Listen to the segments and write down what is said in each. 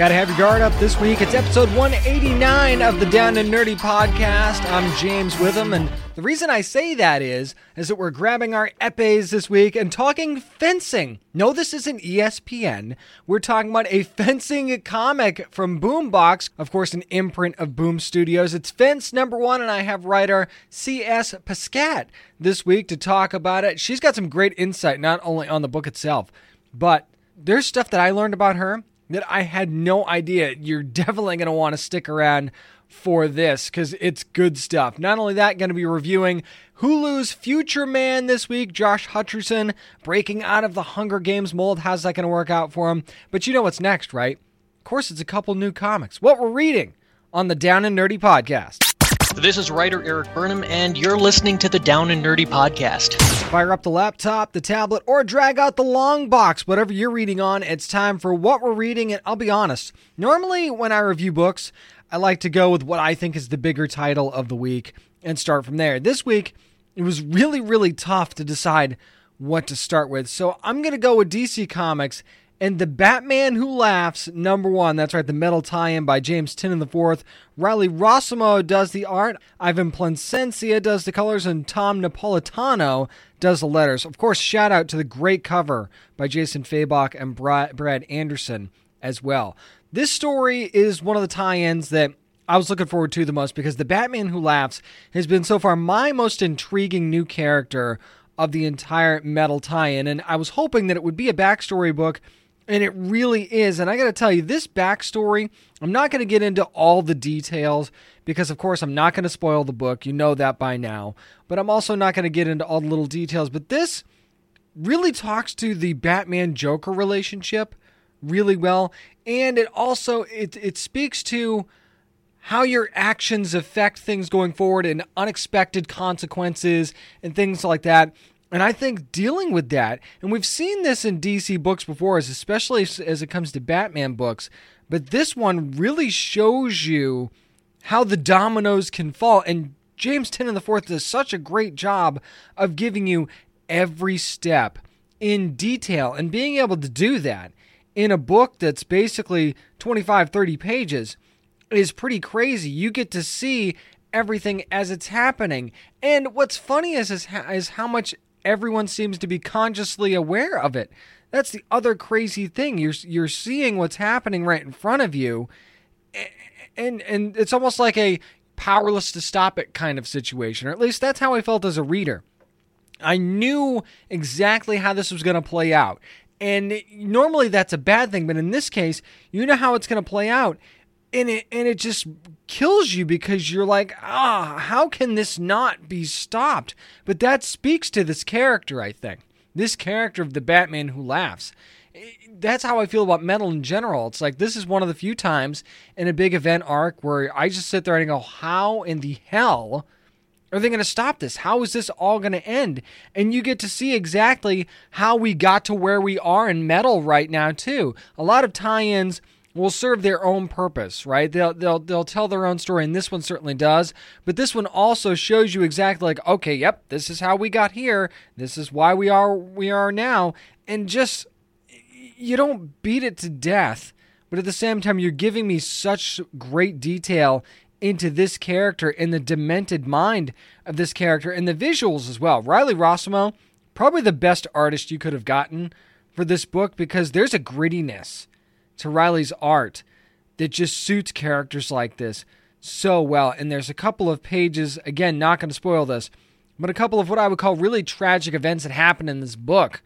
Gotta have your guard up this week. It's episode 189 of the Down and Nerdy podcast. I'm James Witham, and the reason I say that is, is that we're grabbing our epees this week and talking fencing. No, this isn't ESPN. We're talking about a fencing comic from Boombox, of course, an imprint of Boom Studios. It's Fence number one, and I have writer C.S. Pacat this week to talk about it. She's got some great insight, not only on the book itself, but there's stuff that I learned about her that I had no idea. You're definitely going to want to stick around for this because it's good stuff. Not only that, going to be reviewing Hulu's Future Man this week. Josh Hutcherson breaking out of the Hunger Games mold. How's that going to work out for him? But you know what's next, right? Of course, it's a couple new comics. What we're reading on the Down and Nerdy podcast. This is writer Eric Burnham, and you're listening to the Down and Nerdy podcast. Fire up the laptop, the tablet, or drag out the long box, whatever you're reading on. It's time for what we're reading, and I'll be honest. Normally, when I review books, I like to go with what I think is the bigger title of the week and start from there. This week, it was really, really tough to decide what to start with, so I'm going to go with DC Comics and The Batman Who Laughs, number one. That's right, the metal tie in by James Tynion IV. Riley Rossmo does the art. Ivan Plascencia does the colors, and Tom Napolitano does the letters. Of course, shout out to the great cover by Jason Fabok and Brad Anderson as well. This story is one of the tie ins that I was looking forward to the most because The Batman Who Laughs has been so far my most intriguing new character of the entire metal tie in. And I was hoping that it would be a backstory book and it really is. And I got to tell you, this backstory, I'm not going to get into all the details because, of course, I'm not going to spoil the book. You know that by now. But I'm also not going to get into all the little details. But this really talks to the Batman Joker relationship really well. And it also it, it speaks to how your actions affect things going forward and unexpected consequences and things like that. And I think dealing with that, and we've seen this in DC books before, especially as it comes to Batman books, but this one really shows you how the dominoes can fall. And James Tynion the Fourth does such a great job of giving you every step in detail and being able to do that in a book that's basically 25, 30 pages is pretty crazy. You get to see everything as it's happening. And what's funny is, is, is how much everyone seems to be consciously aware of it. That's the other crazy thing. You're you're seeing what's happening right in front of you, and and it's almost like a powerless to stop it kind of situation, or at least that's how I felt as a reader. I knew exactly how this was going to play out. And normally that's a bad thing, but in this case, you know how it's going to play out and it and it just kills you because you're like ah how can this not be stopped but that speaks to this character i think this character of the batman who laughs that's how i feel about metal in general it's like this is one of the few times in a big event arc where i just sit there and go how in the hell are they going to stop this? How is this all going to end? And you get to see exactly how we got to where we are in metal right now, too. A lot of tie ins will serve their own purpose, right? They'll they'll they'll tell their own story, and this one certainly does. But this one also shows you exactly like, okay, yep, this is how we got here. This is why we are we are now, and just you don't beat it to death, but at the same time, you're giving me such great detail into this character and the demented mind of this character and the visuals as well. Riley Rossmo, probably the best artist you could have gotten for this book because there's a grittiness to Riley's art that just suits characters like this so well. And there's a couple of pages, again, not going to spoil this, but a couple of what I would call really tragic events that happen in this book.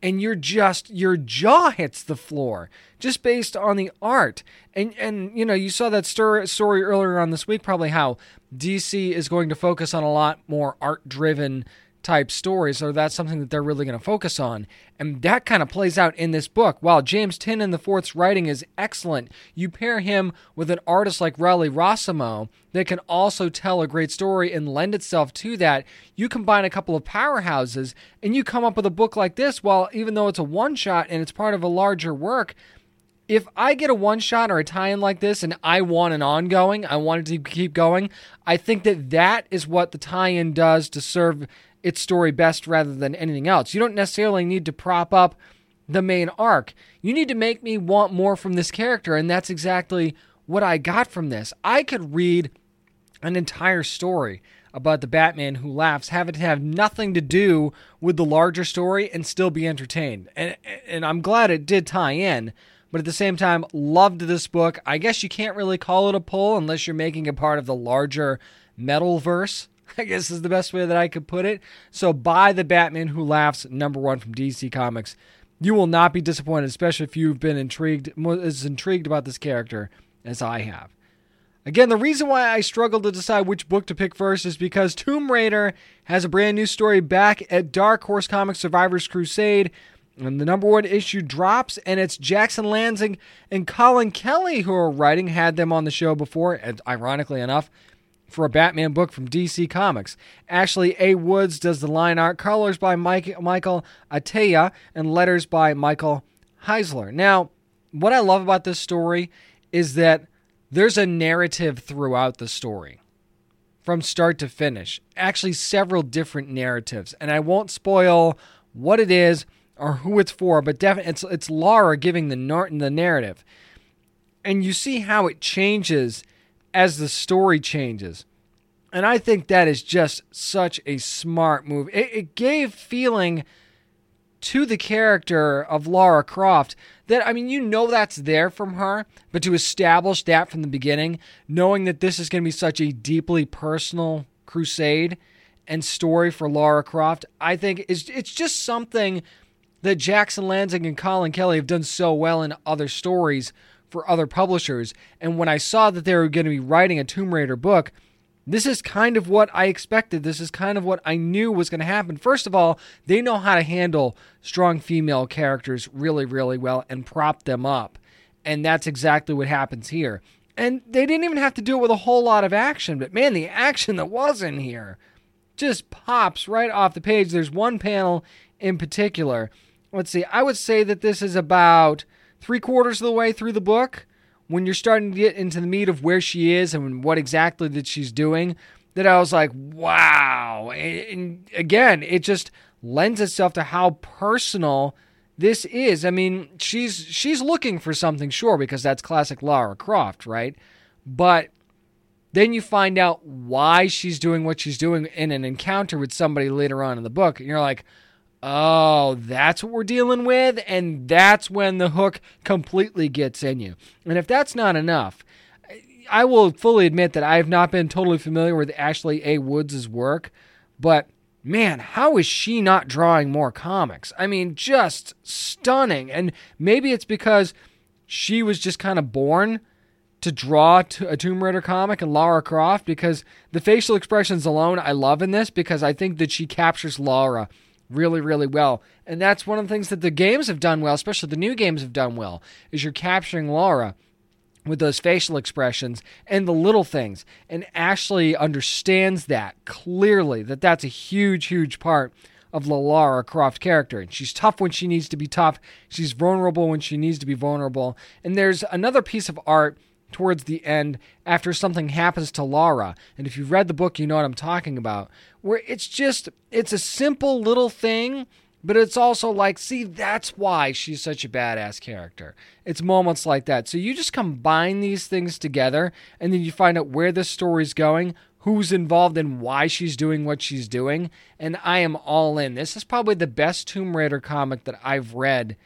And you're just your jaw hits the floor just based on the art. And and you know, you saw that story earlier on this week, probably how DC is going to focus on a lot more art driven type stories, or that's something that they're really going to focus on. And that kind of plays out in this book. While James Tynion the Fourth's writing is excellent, you pair him with an artist like Riley Rossmo that can also tell a great story and lend itself to that. You combine a couple of powerhouses and you come up with a book like this. While even though it's a one shot and it's part of a larger work, if I get a one shot or a tie in like this and I want an ongoing, I want it to keep going, I think that that is what the tie in does to serve its story best rather than anything else. You don't necessarily need to prop up the main arc. You need to make me want more from this character, and that's exactly what I got from this. I could read an entire story about the Batman who laughs, have it have nothing to do with the larger story, and still be entertained. And and I'm glad it did tie in but at the same time, loved this book. I guess you can't really call it a pull unless you're making it part of the larger metal verse. I guess is the best way that I could put it. So buy the Batman Who Laughs number one from DC Comics. You will not be disappointed, especially if you've been intrigued as intrigued about this character as I have. Again, the reason why I struggled to decide which book to pick first is because Tomb Raider has a brand new story back at Dark Horse Comics Survivors Crusade. And the number one issue drops, and it's Jackson Lanzing and Colin Kelly who are writing. Had them on the show before, and ironically enough, for a Batman book from DC Comics. Ashley A. Woods does the line art, colors by Mike, Michael Atiyeh, and letters by Michael Heisler. Now, what I love about this story is that there's a narrative throughout the story from start to finish. Actually, several different narratives, and I won't spoil what it is or who it's for, but definitely it's it's Lara giving the Norton the narrative, and you see how it changes as the story changes, and I think that is just such a smart move. It, it gave feeling to the character of Lara Croft that I mean you know that's there from her, but to establish that from the beginning, knowing that this is going to be such a deeply personal crusade and story for Lara Croft, I think is it's just something that Jackson Lanzing and Colin Kelly have done so well in other stories for other publishers. And when I saw that they were going to be writing a Tomb Raider book, this is kind of what I expected. This is kind of what I knew was going to happen. First of all, they know how to handle strong female characters really, really well and prop them up. And that's exactly what happens here. And they didn't even have to do it with a whole lot of action, but man, the action that was in here just pops right off the page. There's one panel in particular let's see, I would say that this is about three quarters of the way through the book when you're starting to get into the meat of where she is and what exactly that she's doing that I was like, wow. And again, it just lends itself to how personal this is. I mean, she's she's looking for something, sure, because that's classic Lara Croft, right? But then you find out why she's doing what she's doing in an encounter with somebody later on in the book, and you're like, Oh, that's what we're dealing with. And that's when the hook completely gets in you. And if that's not enough, I will fully admit that I have not been totally familiar with Ashley A. Woods' work, but man, how is she not drawing more comics? I mean, just stunning. And maybe it's because she was just kind of born to draw a Tomb Raider comic and Lara Croft because the facial expressions alone I love in this because I think that she captures Lara really, really well. And that's one of the things that the games have done well, especially the new games have done well, is you're capturing Lara with those facial expressions and the little things. And Ashley understands that clearly, that that's a huge, huge part of the Lara Croft character. And she's tough when she needs to be tough. She's vulnerable when she needs to be vulnerable. And there's another piece of art towards the end after something happens to Lara. And if you've read the book, you know what I'm talking about. Where it's just, it's a simple little thing, but it's also like, see, that's why she's such a badass character. It's moments like that. So you just combine these things together and then you find out where this story's going, who's involved and why she's doing what she's doing. And I am all in. This is probably the best Tomb Raider comic that I've read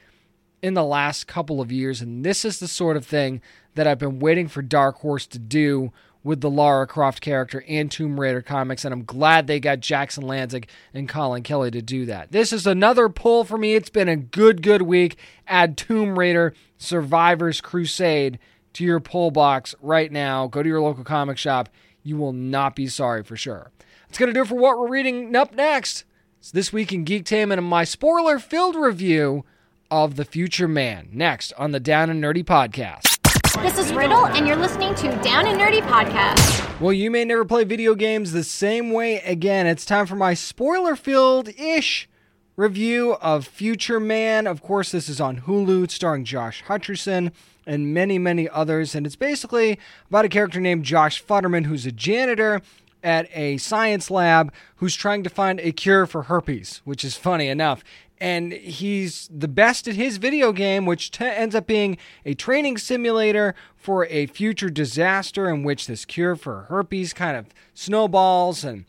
in the last couple of years. And this is the sort of thing that I've been waiting for Dark Horse to do with the Lara Croft character and Tomb Raider comics, and I'm glad they got Jackson Lanzing and Colin Kelly to do that. This is another pull for me. It's been a good, good week. Add Tomb Raider Survivors Crusade to your pull box right now. Go to your local comic shop. You will not be sorry for sure. That's going to do it for what we're reading. Up next, So this week in Geektainment and my spoiler filled review of The Future Man. Next on the Down and Nerdy podcast. This is Riddle, and you're listening to Down and Nerdy Podcast. Well, you may never play video games the same way again. It's time for my spoiler filled ish review of Future Man. Of course, this is on Hulu, starring Josh Hutcherson and many, many others. And it's basically about a character named Josh Futterman, who's a janitor at a science lab who's trying to find a cure for herpes, which is funny enough. And he's the best at his video game, which t- ends up being a training simulator for a future disaster in which this cure for herpes kind of snowballs and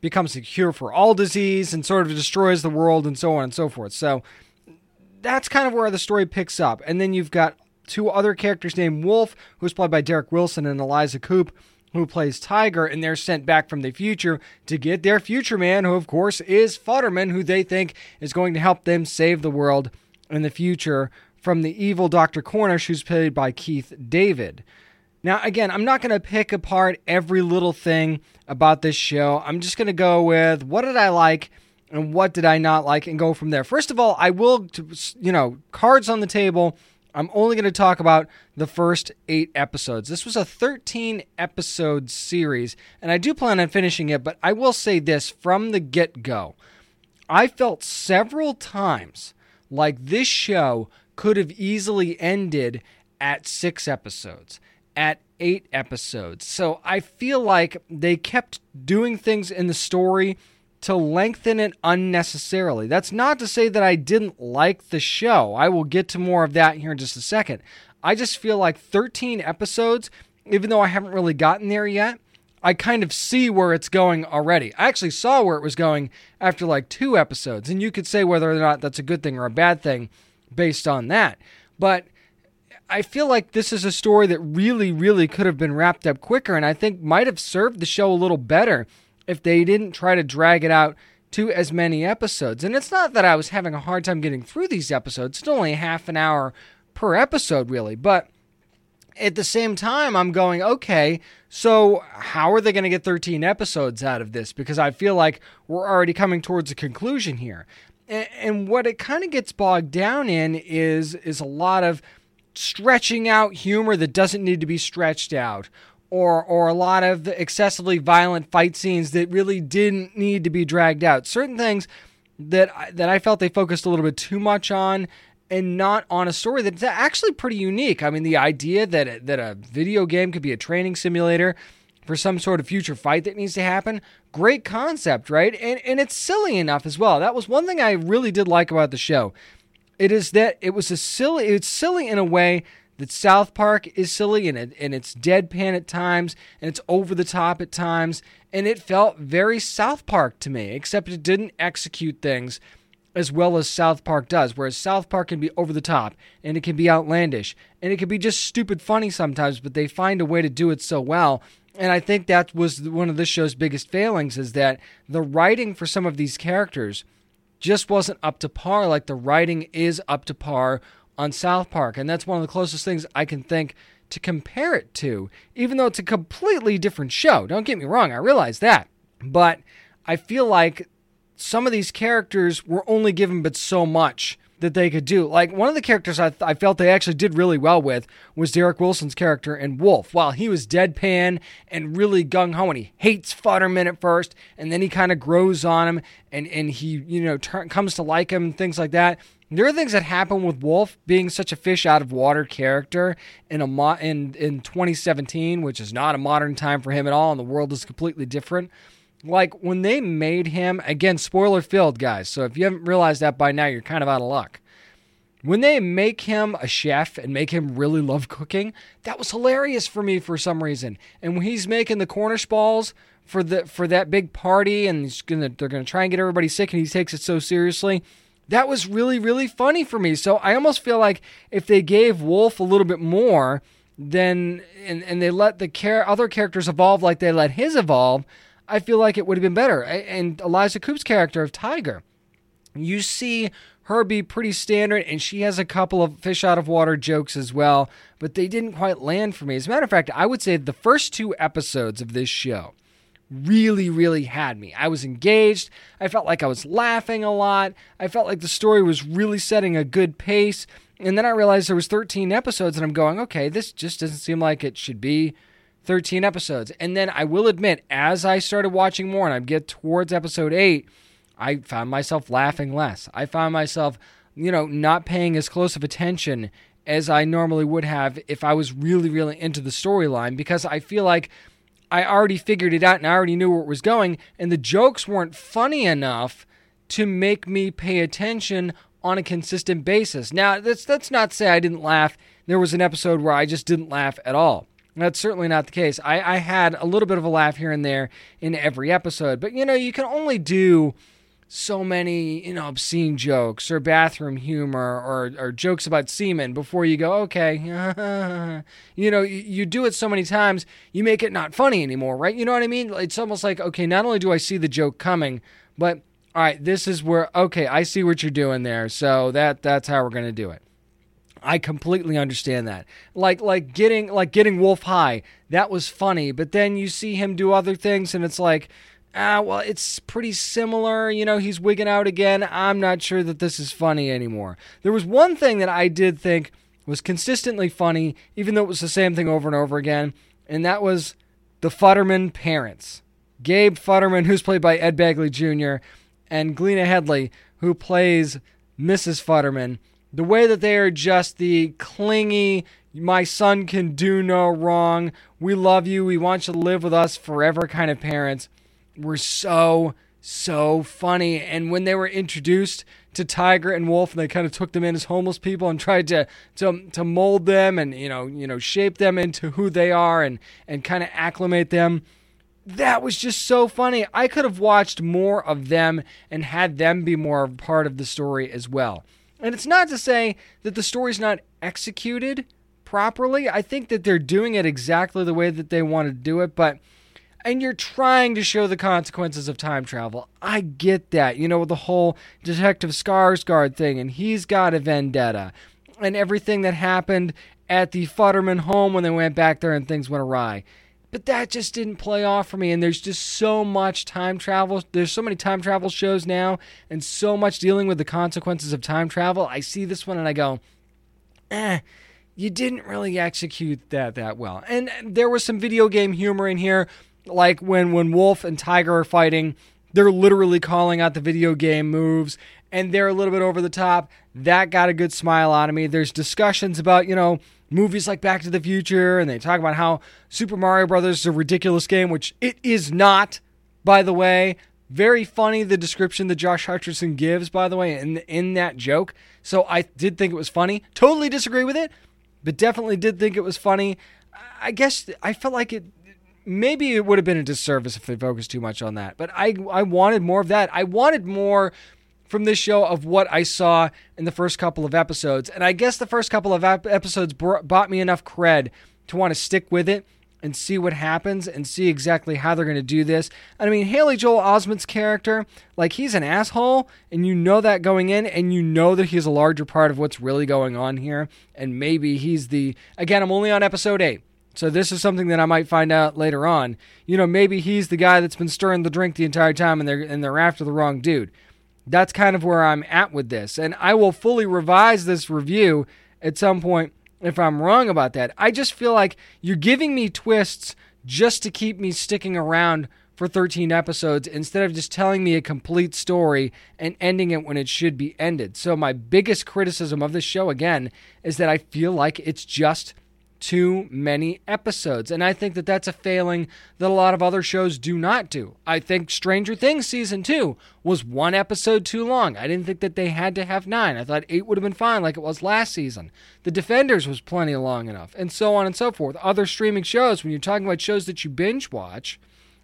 becomes a cure for all disease and sort of destroys the world and so on and so forth. So that's kind of where the story picks up. And then you've got two other characters named Wolf, who's played by Derek Wilson, and Eliza Coupe, who plays Tiger, and they're sent back from the future to get their future man, who of course is Futterman, who they think is going to help them save the world in the future from the evil Dr. Kronish, who's played by Keith David. Now, again, I'm not going to pick apart every little thing about this show. I'm just going to go with what did I like and what did I not like and go from there. First of all, I will, you know, cards on the table. I'm only going to talk about the first eight episodes. This was a 13 episode series, and I do plan on finishing it, but I will say this from the get go. I felt several times like this show could have easily ended at six episodes at eight episodes. So I feel like they kept doing things in the story to lengthen it unnecessarily. That's not to say that I didn't like the show. I will get to more of that here in just a second. I just feel like 13 episodes, even though I haven't really gotten there yet, I kind of see where it's going already. I actually saw where it was going after like two episodes, and you could say whether or not that's a good thing or a bad thing based on that. But I feel like this is a story that really, really could have been wrapped up quicker, and I think might have served the show a little better if they didn't try to drag it out to as many episodes. And it's not that I was having a hard time getting through these episodes, it's only half an hour per episode, really. But at the same time, I'm going, okay, so how are they going to get 13 episodes out of this? Because I feel like we're already coming towards a conclusion here. And, what it kind of gets bogged down in is is a lot of stretching out humor that doesn't need to be stretched out or or a lot of excessively violent fight scenes that really didn't need to be dragged out. Certain things that that I felt they focused a little bit too much on and not on a story that's actually pretty unique. I mean, the idea that that a video game could be a training simulator for some sort of future fight that needs to happen, great concept, right? And and it's silly enough as well. That was one thing I really did like about the show it is that it was a silly. It's silly in a way that South Park is silly and it and it's deadpan at times and it's over the top at times. And it felt very South Park to me except it didn't execute things as well as South Park does whereas South Park can be over the top and it can be outlandish and it can be just stupid funny sometimes but they find a way to do it so well. And I think that was one of this show's biggest failings is that the writing for some of these characters just wasn't up to par like the writing is up to par on South Park. And that's one of the closest things I can think to compare it to, even though it's a completely different show. Don't get me wrong, I realize that. But I feel like some of these characters were only given but so much that they could do. Like one of the characters I, th- I felt they actually did really well with was Derek Wilson's character in Wolf. While he was deadpan and really gung ho, and he hates Futterman at first, and then he kind of grows on him, and and he you know comes to like him and things like that. There are things that happen with Wolf being such a fish out of water character in a mo- in in 2017, which is not a modern time for him at all, and the world is completely different like when they made him again spoiler filled guys so if you haven't realized that by now you're kind of out of luck. When they make him a chef and make him really love cooking that was hilarious for me for some reason. And when he's making the Kronish balls for the for that big party and gonna they're gonna try and get everybody sick and he takes it so seriously that was really really funny for me. So i almost feel like if they gave wolf a little bit more then and, and they let the care other characters evolve like they let his evolve I feel like it would have been better. And Eliza Coupe's character of Tiger, you see her be pretty standard, and she has a couple of fish out of water jokes as well, but they didn't quite land for me. As a matter of fact, I would say the first two episodes of this show really, really had me. I was engaged. I felt like I was laughing a lot. I felt like the story was really setting a good pace. And then I realized there was 13 episodes, and I'm going, okay, this just doesn't seem like it should be 13 episodes. And then I will admit, as I started watching more and I get towards episode eight, I found myself laughing less. I found myself, you know, not paying as close of attention as I normally would have if I was really, really into the storyline because I feel like I already figured it out and I already knew where it was going, and the jokes weren't funny enough to make me pay attention on a consistent basis. Now, that's that's not say I didn't laugh. There was an episode where I just didn't laugh at all. That's certainly not the case. I, I had a little bit of a laugh here and there in every episode, but you know, you can only do so many, you know, obscene jokes or bathroom humor or, or jokes about semen before you go, okay, you know, you, you do it so many times, you make it not funny anymore, right? You know what I mean? It's almost like, okay, not only do I see the joke coming, but all right, this is where, okay, I see what you're doing there. So that that's how we're going to do it. I completely understand that. Like like getting like getting Wolf high, that was funny, but then you see him do other things and it's like ah, well, it's pretty similar. You know, he's wigging out again. I'm not sure that this is funny anymore. There was one thing that I did think was consistently funny, even though it was the same thing over and over again, and that was the Futterman parents. Gabe Futterman, who's played by Ed Begley Jr., and Glenne Headly who plays Mrs. Futterman. The way that they are just the clingy, my son can do no wrong, we love you, we want you to live with us forever kind of parents were so so funny. And when they were introduced to Tiger and Wolf, and they kind of took them in as homeless people and tried to to to mold them and you know you know shape them into who they are and and kind of acclimate them. That was just so funny. I could have watched more of them and had them be more part of the story as well. And it's not to say that the story's not executed properly. I think that they're doing it exactly the way that they want to do it, but and you're trying to show the consequences of time travel. I get that. You know, the whole Detective Skarsgård thing, and he's got a vendetta, and everything that happened at the Futterman home when they went back there and things went awry. But that just didn't play off for me, and there's just so much time travel. There's so many time travel shows now, and so much dealing with the consequences of time travel. I see this one and I go, eh you didn't really execute that that well. And there was some video game humor in here like when when Wolf and Tiger are fighting, they're literally calling out the video game moves and they're a little bit over the top. That got a good smile out of me. There's discussions about, you know, movies like Back to the Future and they talk about how Super Mario Brothers is a ridiculous game, which it is not, by the way. Very funny the description that Josh Hutcherson gives, by the way, in in that joke. So I did think it was funny. Totally disagree with it, but definitely did think it was funny. I guess I felt like it maybe it would have been a disservice if they focused too much on that. But I I wanted more of that. I wanted more from this show of what I saw in the first couple of episodes. And I guess the first couple of ap- episodes bought me enough cred to want to stick with it and see what happens and see exactly how they're going to do this. And I mean, Haley Joel Osment's character, like he's an asshole, and you know that going in, and you know that he's a larger part of what's really going on here. And maybe he's the again, I'm only on episode eight. So this is something that I might find out later on. You know, maybe he's the guy that's been stirring the drink the entire time and they're and they're after the wrong dude. That's kind of where I'm at with this. And I will fully revise this review at some point if I'm wrong about that. I just feel like you're giving me twists just to keep me sticking around for 13 episodes instead of just telling me a complete story and ending it when it should be ended. So my biggest criticism of this show again is that I feel like it's just too many episodes. And I think that that's a failing that a lot of other shows do not do. I think Stranger Things season two was one episode too long. I didn't think that they had to have nine. I thought eight would have been fine, like it was last season. The Defenders was plenty long enough, and so on and so forth. Other streaming shows, when you're talking about shows that you binge watch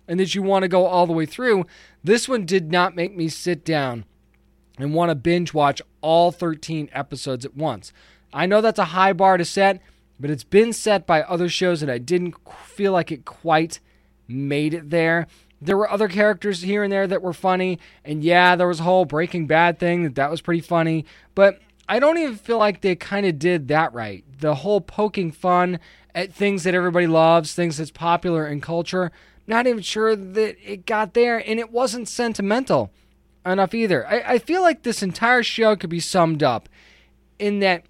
and that you want to go all the way through, this one did not make me sit down and want to binge watch all 13 episodes at once. I know that's a high bar to set but it's been set by other shows and I didn't feel like it quite made it there. There were other characters here and there that were funny, and yeah, there was a whole Breaking Bad thing that that was pretty funny, but I don't even feel like they kind of did that right. The whole poking fun at things that everybody loves, things that's popular in culture, not even sure that it got there, and it wasn't sentimental enough either. I, I feel like this entire show could be summed up in that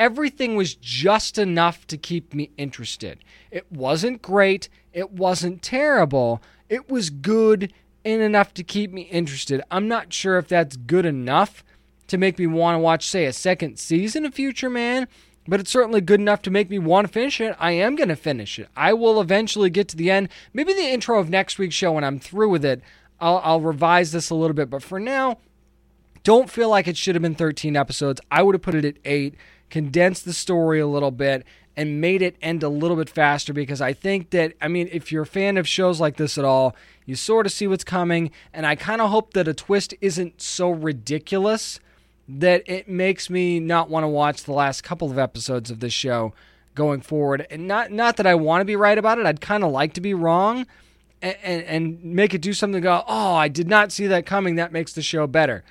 everything was just enough to keep me interested. It wasn't great, it wasn't terrible, it was good and enough to keep me interested. I'm not sure if that's good enough to make me want to watch, say, a second season of Future Man, but it's certainly good enough to make me want to finish it. I am going to finish it. I will eventually get to the end. Maybe the intro of next week's show, when I'm through with it, I'll, I'll revise this a little bit. But for now, don't feel like it should have been 13 episodes. I would have put it at eight condensed the story a little bit and made it end a little bit faster because I think that, I mean, if you're a fan of shows like this at all, you sort of see what's coming. And I kind of hope that a twist isn't so ridiculous that it makes me not want to watch the last couple of episodes of this show going forward. And not, not that I want to be right about it, I'd kind of like to be wrong. And, and, and make it do something go, oh, I did not see that coming. That makes the show better.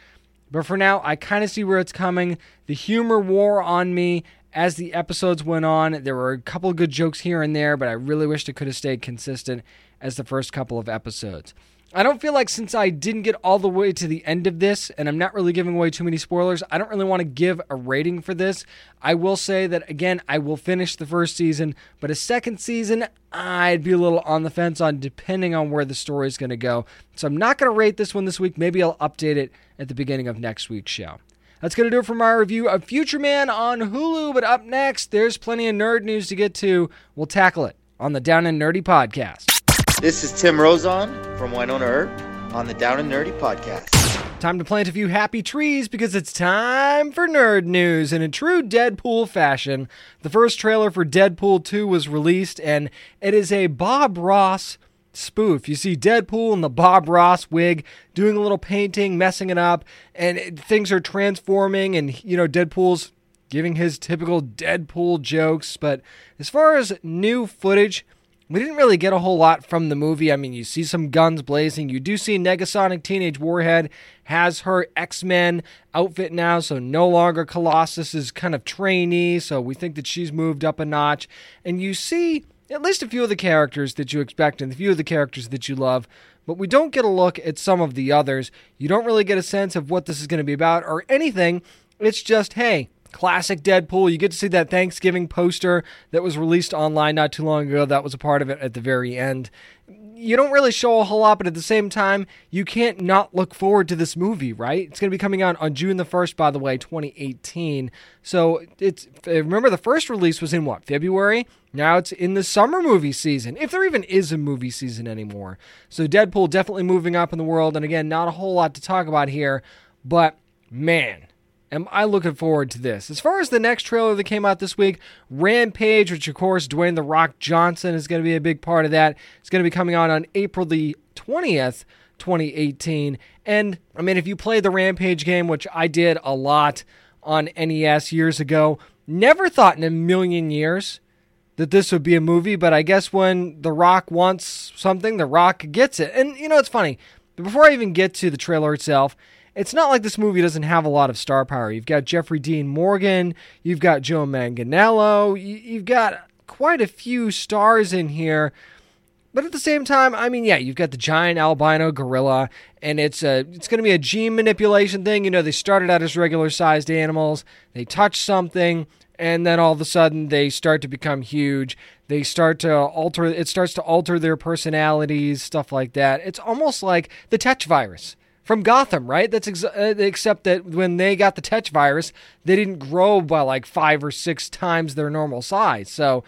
But for now, I kind of see where it's coming. The humor wore on me as the episodes went on. There were a couple of good jokes here and there, but I really wished it could have stayed consistent as the first couple of episodes. I don't feel like since I didn't get all the way to the end of this, and I'm not really giving away too many spoilers, I don't really want to give a rating for this. I will say that, again, I will finish the first season, but a second season, I'd be a little on the fence on depending on where the story is going to go. So I'm not going to rate this one this week. Maybe I'll update it at the beginning of next week's show. That's going to do it for my review of Future Man on Hulu. But up next, there's plenty of nerd news to get to. We'll tackle it on the Down and Nerdy podcast. This is Tim Rozon from Wynonna Earp on the Down and Nerdy podcast. Time to plant a few happy trees because it's time for nerd news. In a true Deadpool fashion, the first trailer for Deadpool 2 was released, and it is a Bob Ross spoof. You see Deadpool in the Bob Ross wig doing a little painting, messing it up, and it, things are transforming, and, you know, Deadpool's giving his typical Deadpool jokes. But as far as new footage, we didn't really get a whole lot from the movie. I mean, you see some guns blazing. You do see Negasonic Teenage Warhead has her X Men outfit now, so no longer Colossus's kind of trainee. So we think that she's moved up a notch. And you see at least a few of the characters that you expect and a few of the characters that you love. But we don't get a look at some of the others. You don't really get a sense of what this is going to be about or anything. It's just, hey, Classic Deadpool. You get to see that Thanksgiving poster that was released online not too long ago. That was a part of it at the very end. You don't really show a whole lot, but at the same time, you can't not look forward to this movie, right? It's going to be coming out on June the 1st, by the way, 2018. So it's remember the first release was in what, February? Now it's in the summer movie season, if there even is a movie season anymore. So Deadpool definitely moving up in the world. And again, not a whole lot to talk about here, but man am I looking forward to this. As far as the next trailer that came out this week, Rampage, which of course Dwayne The Rock Johnson is going to be a big part of that. It's going to be coming out on April the 20th, 2018. And I mean, if you play the Rampage game, which I did a lot on NES years ago, never thought in a million years that this would be a movie, but I guess when The Rock wants something, The Rock gets it. And you know, it's funny. Before I even get to the trailer itself, it's not like this movie doesn't have a lot of star power. You've got Jeffrey Dean Morgan, you've got Joe Manganiello, you've got quite a few stars in here. But at the same time, I mean, yeah, you've got the giant albino gorilla, and it's a it's going to be a gene manipulation thing. You know, they started out as regular sized animals, they touch something, and then all of a sudden they start to become huge. They start to alter. It starts to alter their personalities, stuff like that. It's almost like the Tetch virus from Gotham, right? That's ex- uh, except that when they got the Tetch virus, they didn't grow by like five or six times their normal size. So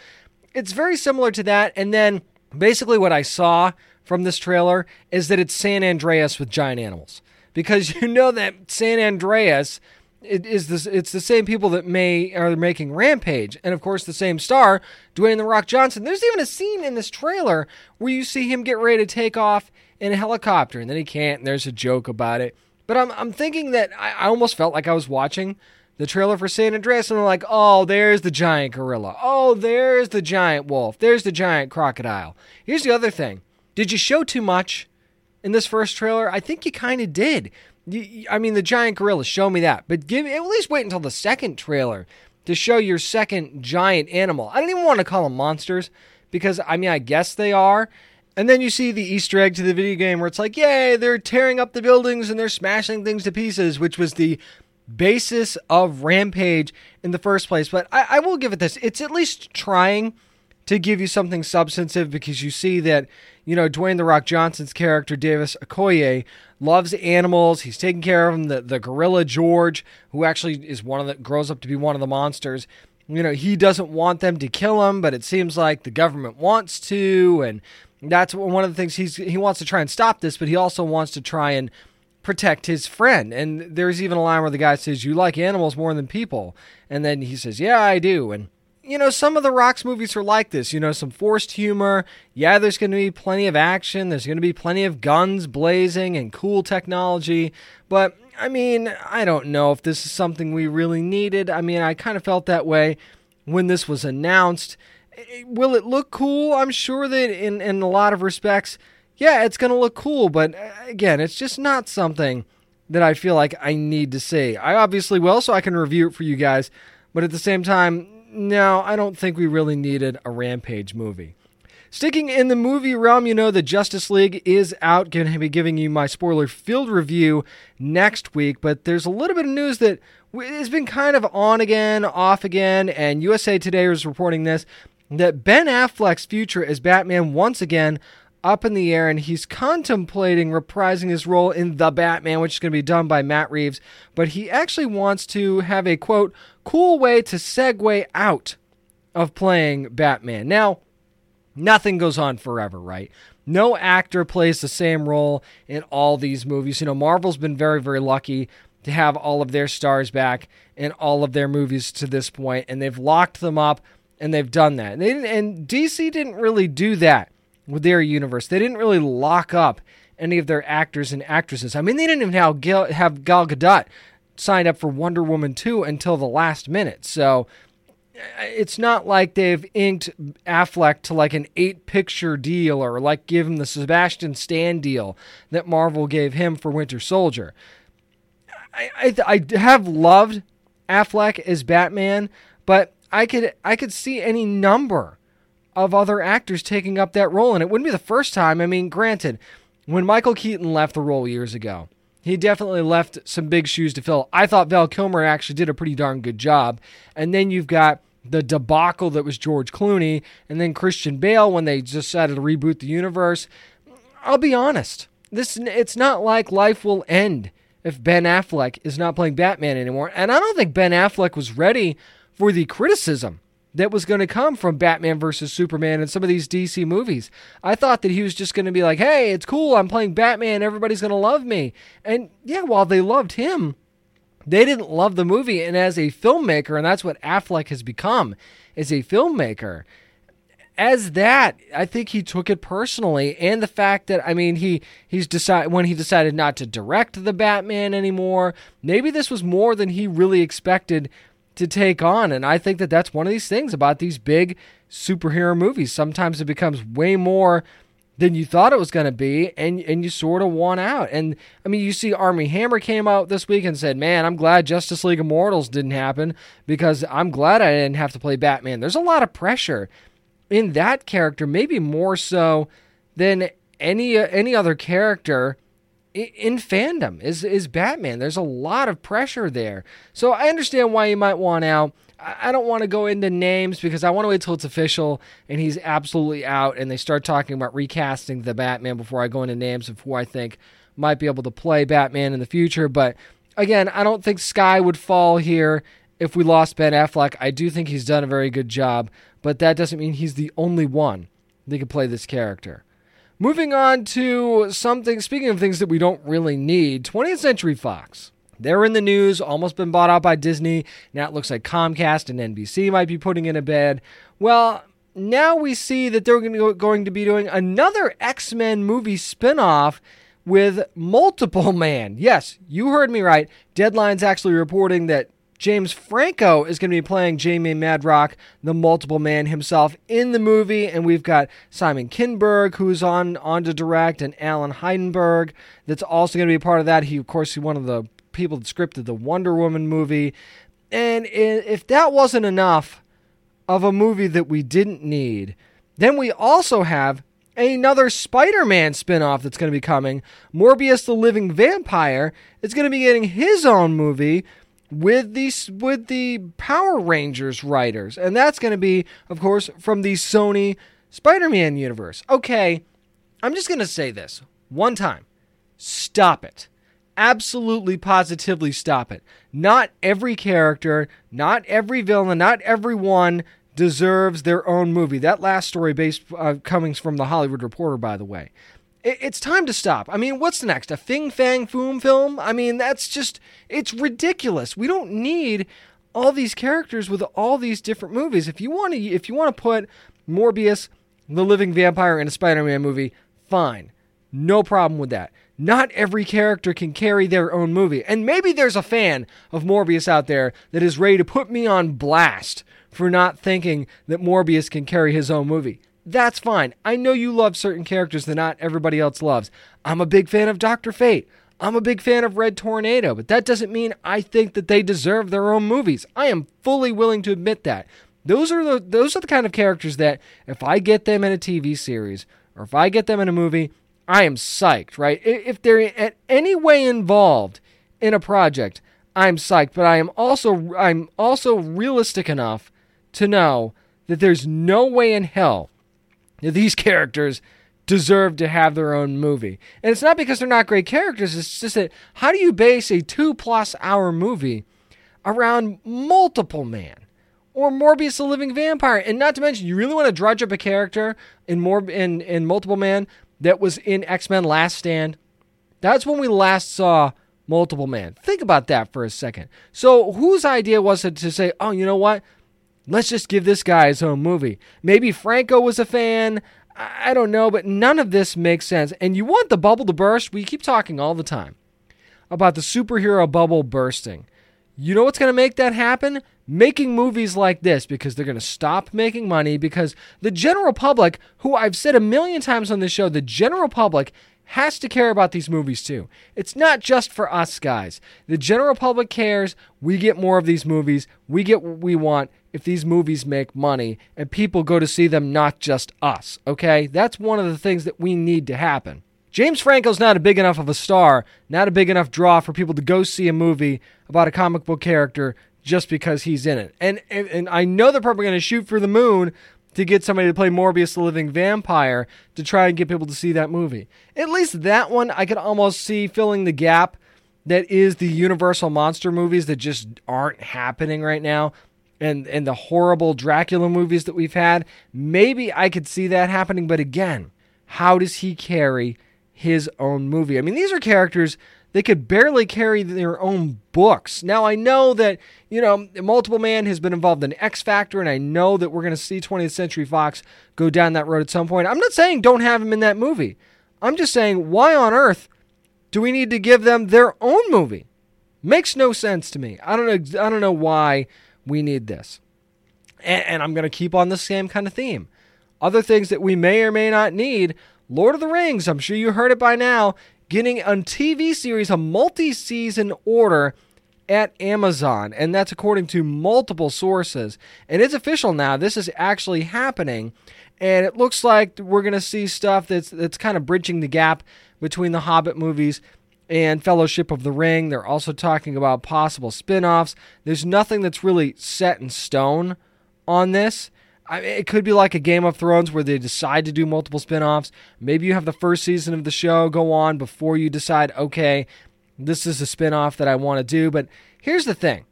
it's very similar to that. And then basically, what I saw from this trailer is that it's San Andreas with giant animals because you know that San Andreas it is this it's the same people that may are making Rampage, and of course the same star, Dwayne the Rock Johnson. There's even a scene in this trailer where you see him get ready to take off in a helicopter, and then he can't, and there's a joke about it. But I'm I'm thinking that I, I almost felt like I was watching the trailer for San Andreas, and I'm like, oh, there's the giant gorilla. Oh, there's the giant wolf. There's the giant crocodile. Here's the other thing: Did you show too much? in this first trailer? I think you kind of did. You, I mean, the giant gorilla, show me that. But give at least wait until the second trailer to show your second giant animal. I don't even want to call them monsters because, I mean, I guess they are. And then you see the Easter egg to the video game where it's like, yay, they're tearing up the buildings and they're smashing things to pieces, which was the basis of Rampage in the first place. But I, I will give it this. It's at least trying to give you something substantive because you see that, you know, Dwayne The Rock Johnson's character, Davis Okoye, loves animals. He's taking care of them. The, the gorilla George, who actually is one of the, grows up to be one of the monsters, you know, he doesn't want them to kill him, but it seems like the government wants to. And that's one of the things he's, he wants to try and stop this, but he also wants to try and protect his friend. And there's even a line where the guy says, You like animals more than people. And then he says, Yeah, I do. And you know, some of the Rocks movies are like this, you know, some forced humor. Yeah, there's going to be plenty of action, there's going to be plenty of guns blazing and cool technology. But, I mean, I don't know if this is something we really needed. I mean, I kind of felt that way when this was announced. Will it look cool? I'm sure that in, in a lot of respects, yeah, it's going to look cool. But uh, again, it's just not something that I feel like I need to see. I obviously will, so I can review it for you guys. But at the same time, no, I don't think we really needed a Rampage movie. Sticking in the movie realm, you know the Justice League is out. Going to be giving you my spoiler filled review next week, but there's a little bit of news that has been kind of on again, off again, and USA Today is reporting this that Ben Affleck's future as Batman once again up in the air, and he's contemplating reprising his role in The Batman, which is going to be done by Matt Reeves. But he actually wants to have a quote, cool way to segue out of playing Batman. Now, nothing goes on forever, right? No actor plays the same role in all these movies. You know, Marvel's been very, very lucky to have all of their stars back in all of their movies to this point, and they've locked them up and they've done that. And, they and DC didn't really do that with their universe. They didn't really lock up any of their actors and actresses. I mean, they didn't even have Gal, have Gal Gadot signed up for Wonder Woman 2 until the last minute. So it's not like they've inked Affleck to like an eight picture deal or like give him the Sebastian Stan deal that Marvel gave him for Winter Soldier. I, I, I have loved Affleck as Batman, but I could I could see any number of other actors taking up that role. And it wouldn't be the first time. I mean, granted, when Michael Keaton left the role years ago, he definitely left some big shoes to fill. I thought Val Kilmer actually did a pretty darn good job. And then you've got the debacle that was George Clooney, and then Christian Bale when they decided to reboot the universe. I'll be honest. This it's not like life will end if Ben Affleck is not playing Batman anymore. And I don't think Ben Affleck was ready for the criticism that was going to come from Batman versus Superman and some of these DC movies. I thought that he was just going to be like, hey, it's cool. I'm playing Batman. Everybody's going to love me. And yeah, while they loved him, they didn't love the movie. And as a filmmaker, and that's what Affleck has become, as a filmmaker. As that, I think he took it personally, and the fact that I mean he he's decided when he decided not to direct the Batman anymore. Maybe this was more than he really expected to take on. And I think that that's one of these things about these big superhero movies. Sometimes it becomes way more than you thought it was going to be, and and you sort of want out. And I mean, you see, Armie Hammer came out this week and said, "Man, I'm glad Justice League Immortals didn't happen because I'm glad I didn't have to play Batman." There's a lot of pressure in that character, maybe more so than any any other character in fandom is is Batman. There's a lot of pressure there. So I understand why you might want out. I don't want to go into names because I want to wait till it's official and he's absolutely out and they start talking about recasting the Batman before I go into names of who I think might be able to play Batman in the future. But again, I don't think Sky would fall here if we lost Ben Affleck. I do think he's done a very good job, but that doesn't mean he's the only one that can play this character. Moving on to something, speaking of things that we don't really need 20th Century Fox. They're in the news, almost been bought out by Disney. Now it looks like Comcast and NBC might be putting in a bid. Well, now we see that they're going to be doing another X Men movie spin off with Multiple Man. Yes, you heard me right. Deadline's actually reporting that James Franco is going to be playing Jamie Madrox, the multiple man himself, in the movie. And we've got Simon Kinberg, who's on, on to direct, and Alan Heidenberg, that's also going to be a part of that. He, of course, he's one of the people that scripted the Wonder Woman movie. And if that wasn't enough of a movie that we didn't need, then we also have another Spider Man spin off that's going to be coming. Morbius the Living Vampire is going to be getting his own movie with the, with the Power Rangers writers. And that's going to be, of course, from the Sony Spider Man universe. Okay, I'm just going to say this one time stop it. Absolutely, positively stop it. Not every character, not every villain, not everyone deserves their own movie. That last story, based uh, coming from the Hollywood Reporter, by the way. It, it's time to stop. I mean, what's the next? A Fing Fang Foom film? I mean, that's just it's ridiculous. We don't need all these characters with all these different movies. If you want to, if you want to put Morbius, the Living Vampire, in a Spider-Man movie, fine, no problem with that. Not every character can carry their own movie. And maybe there's a fan of Morbius out there that is ready to put me on blast for not thinking that Morbius can carry his own movie. That's fine. I know you love certain characters that not everybody else loves. I'm a big fan of Dr. Fate. I'm a big fan of Red Tornado, but that doesn't mean I think that they deserve their own movies. I am fully willing to admit that. Those are the those are the kind of characters that if I get them in a TV series or if I get them in a movie, I am psyched, right? If they're in any way involved in a project, I'm psyched, but I am also I'm also realistic enough to know that there's no way in hell these characters deserve to have their own movie. And it's not because they're not great characters, it's just that how do you base a two plus hour movie around multiple man? Or Morbius the Living Vampire. And not to mention, you really want to drudge up a character in more in, in Multiple Man that was in X-Men Last Stand. That's when we last saw Multiple Man. Think about that for a second. So whose idea was it to say, oh, you know what? Let's just give this guy his own movie. Maybe Franco was a fan. I don't know, but none of this makes sense. And you want the bubble to burst? We keep talking all the time about the superhero bubble bursting. You know what's going to make that happen? Making movies like this because they're going to stop making money because the general public, who I've said a million times on this show, the general public has to care about these movies too. It's not just for us guys. The general public cares. We get more of these movies. We get what we want if these movies make money and people go to see them, not just us, okay? That's one of the things that we need to happen. James Franco's not a big enough of a star, not a big enough draw for people to go see a movie about a comic book character just because he's in it. And and, and I know they're probably going to shoot for the moon to get somebody to play Morbius the Living Vampire to try and get people to see that movie. At least that one I could almost see filling the gap that is the Universal monster movies that just aren't happening right now and and the horrible Dracula movies that we've had, maybe I could see that happening. But again, how does he carry his own movie? I mean, these are characters they could barely carry their own books. Now I know that you know Multiple Man has been involved in X Factor, and I know that we're going to see 20th Century Fox go down that road at some point. I'm not saying don't have him in that movie. I'm just saying why on earth do we need to give them their own movie? Makes no sense to me. I don't know. I don't know why we need this. And, and I'm going to keep on the same kind of theme. Other things that we may or may not need Lord of the Rings, I'm sure you heard it by now, getting a TV series, a multi season order at Amazon. And that's according to multiple sources. And it's official now. This is actually happening. And it looks like we're going to see stuff that's, that's kind of bridging the gap between the Hobbit movies and Fellowship of the Ring. They're also talking about possible spin offs. There's nothing that's really set in stone on this. I mean, it could be like a Game of Thrones where they decide to do multiple spin offs. Maybe you have the first season of the show go on before you decide, okay, this is a spin off that I want to do. But here's the thing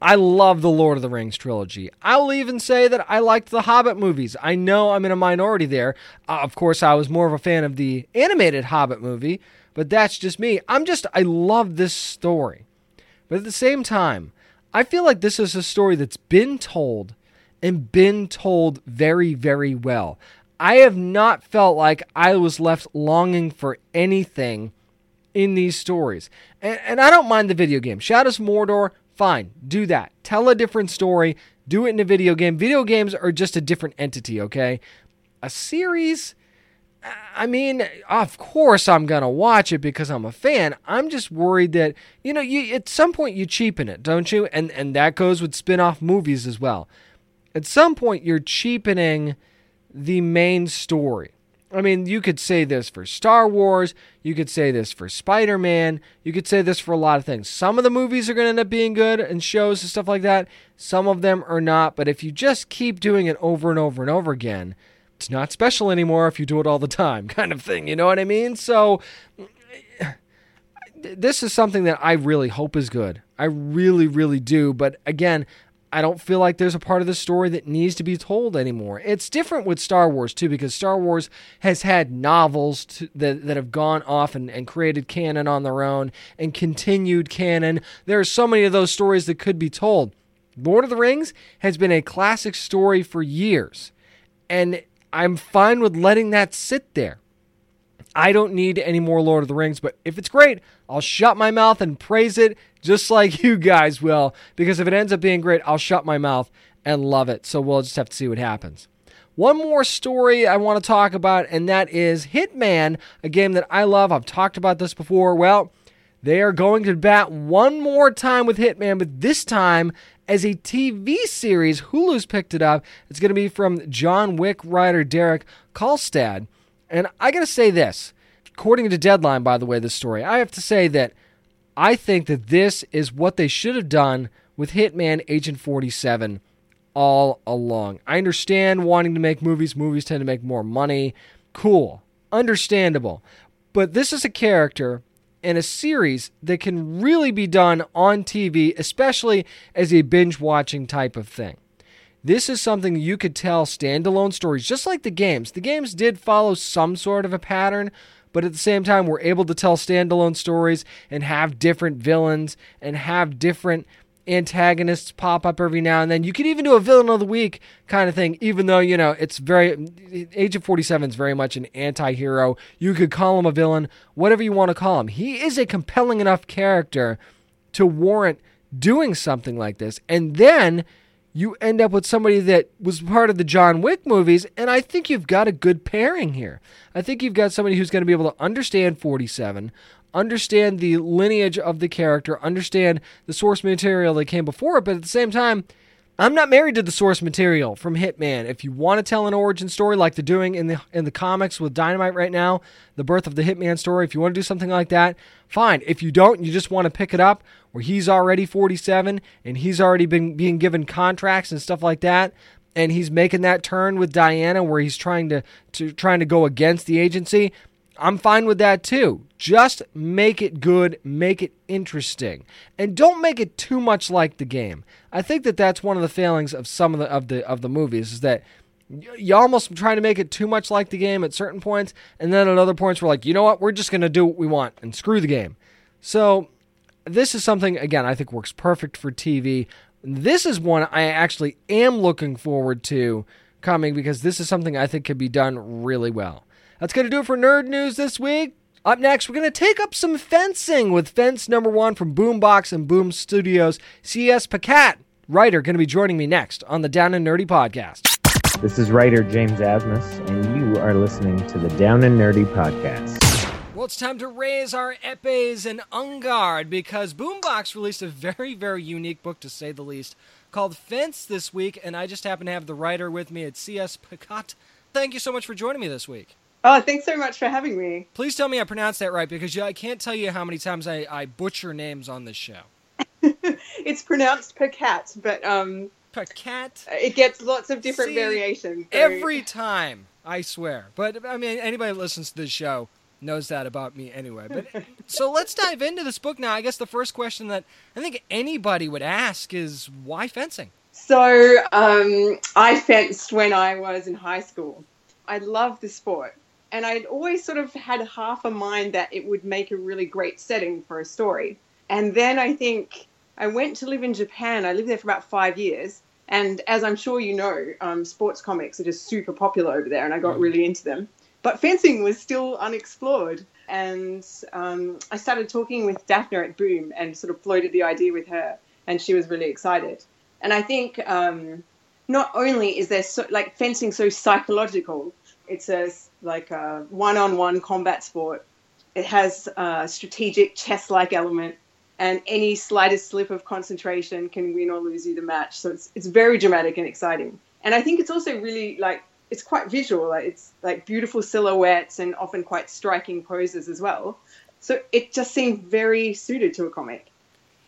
I love the Lord of the Rings trilogy. I'll even say that I liked the Hobbit movies. I know I'm in a minority there. Uh, of course, I was more of a fan of the animated Hobbit movie but that's just me. I'm just, I love this story. But at the same time, I feel like this is a story that's been told and been told very, very well. I have not felt like I was left longing for anything in these stories. And, and I don't mind the video game. Shadows of Mordor, Fine, do that. Tell a different story. Do it in a video game. Video games are just a different entity, okay? A series, I mean, of course I'm gonna watch it because I'm a fan. I'm just worried that you know, you at some point you cheapen it, don't you? And and that goes with spin-off movies as well. At some point you're cheapening the main story. I mean, you could say this for Star Wars, you could say this for Spider Man, you could say this for a lot of things. Some of the movies are going to end up being good and shows and stuff like that, some of them are not. But if you just keep doing it over and over and over again, it's not special anymore if you do it all the time, kind of thing. You know what I mean? So, this is something that I really hope is good. I really, really do. But again, I don't feel like there's a part of the story that needs to be told anymore. It's different with Star Wars too, because Star Wars has had novels to, that, that have gone off and, and created canon on their own and continued canon. There are so many of those stories that could be told. Lord of the Rings has been a classic story for years, and I'm fine with letting that sit there. I don't need any more Lord of the Rings, but if it's great, I'll shut my mouth and praise it just like you guys will. Because if it ends up being great, I'll shut my mouth and love it. So we'll just have to see what happens. One more story I want to talk about, and that is Hitman, a game that I love. I've talked about this before. Well, they are going to bat one more time with Hitman, but this time as a TV series. Hulu's picked it up. It's going to be from John Wick writer Derek Kolstad. And I got to say this, according to Deadline, by the way, this story, I have to say that I think that this is what they should have done with Hitman Agent 47 all along. I understand wanting to make movies, movies tend to make more money. Cool, understandable. But this is a character in a series that can really be done on TV, especially as a binge watching type of thing. This is something you could tell standalone stories, just like the games. The games did follow some sort of a pattern, but at the same time, we're able to tell standalone stories and have different villains and have different antagonists pop up every now and then. You could even do a villain of the week kind of thing, even though, you know, it's very, Agent 47 is very much an anti hero. You could call him a villain, whatever you want to call him. He is a compelling enough character to warrant doing something like this. And then you end up with somebody that was part of the John Wick movies, and I think you've got a good pairing here. I think you've got somebody who's going to be able to understand 47, understand the lineage of the character, understand the source material that came before it, but at the same time, I'm not married to the source material from Hitman. If you want to tell an origin story like they're doing in the in the comics with Dynamite right now, the birth of the Hitman story, if you want to do something like that, fine. If you don't, you just want to pick it up where he's already 47 and he's already been being given contracts and stuff like that, and he's making that turn with Diana where he's trying to, to trying to go against the agency. I'm fine with that too. Just make it good, make it interesting, and don't make it too much like the game. I think that that's one of the failings of some of the of the of the movies is that you almost trying to make it too much like the game at certain points, and then at other points we're like, you know what, we're just gonna do what we want and screw the game. So this is something again I think works perfect for TV. This is one I actually am looking forward to coming because this is something I think could be done really well. That's going to do it for Nerd News this week. Up next, we're going to take up some fencing with fence number one from Boombox and Boom Studios. C.S. Pacat, writer, going to be joining me next on the Down and Nerdy podcast. This is writer James Asmus, and you are listening to the Down and Nerdy podcast. Well, it's time to raise our epees and en garde because Boombox released a very, very unique book, to say the least, called Fence this week, and I just happen to have the writer with me at CS Pacat. Thank you so much for joining me this week. Oh, thanks so much for having me. Please tell me I pronounced that right because I can't tell you how many times I, I butcher names on this show. it's pronounced Pacat, but um, Pacat. It gets lots of different See, variations. So. Every time, I swear. But I mean, anybody that listens to this show knows that about me anyway. But so let's dive into this book now. I guess the first question that I think anybody would ask is why fencing. So um, I fenced when I was in high school. I love the sport and I'd always sort of had half a mind that it would make a really great setting for a story. And then I think I went to live in Japan. I lived there for about five years. And as I'm sure you know, um, sports comics are just super popular over there, and I got really into them. But fencing was still unexplored. And um, I started talking with Dafna at Boom and sort of floated the idea with her. and she was really excited. And I think um, not only is there so, like fencing so psychological, it's a like a one-on-one combat sport. It has a strategic chess-like element, and any slightest slip of concentration can win or lose you the match. So it's it's very dramatic and exciting. And I think it's also really like it's quite visual. Like it's like beautiful silhouettes and often quite striking poses as well. So it just seemed very suited to a comic.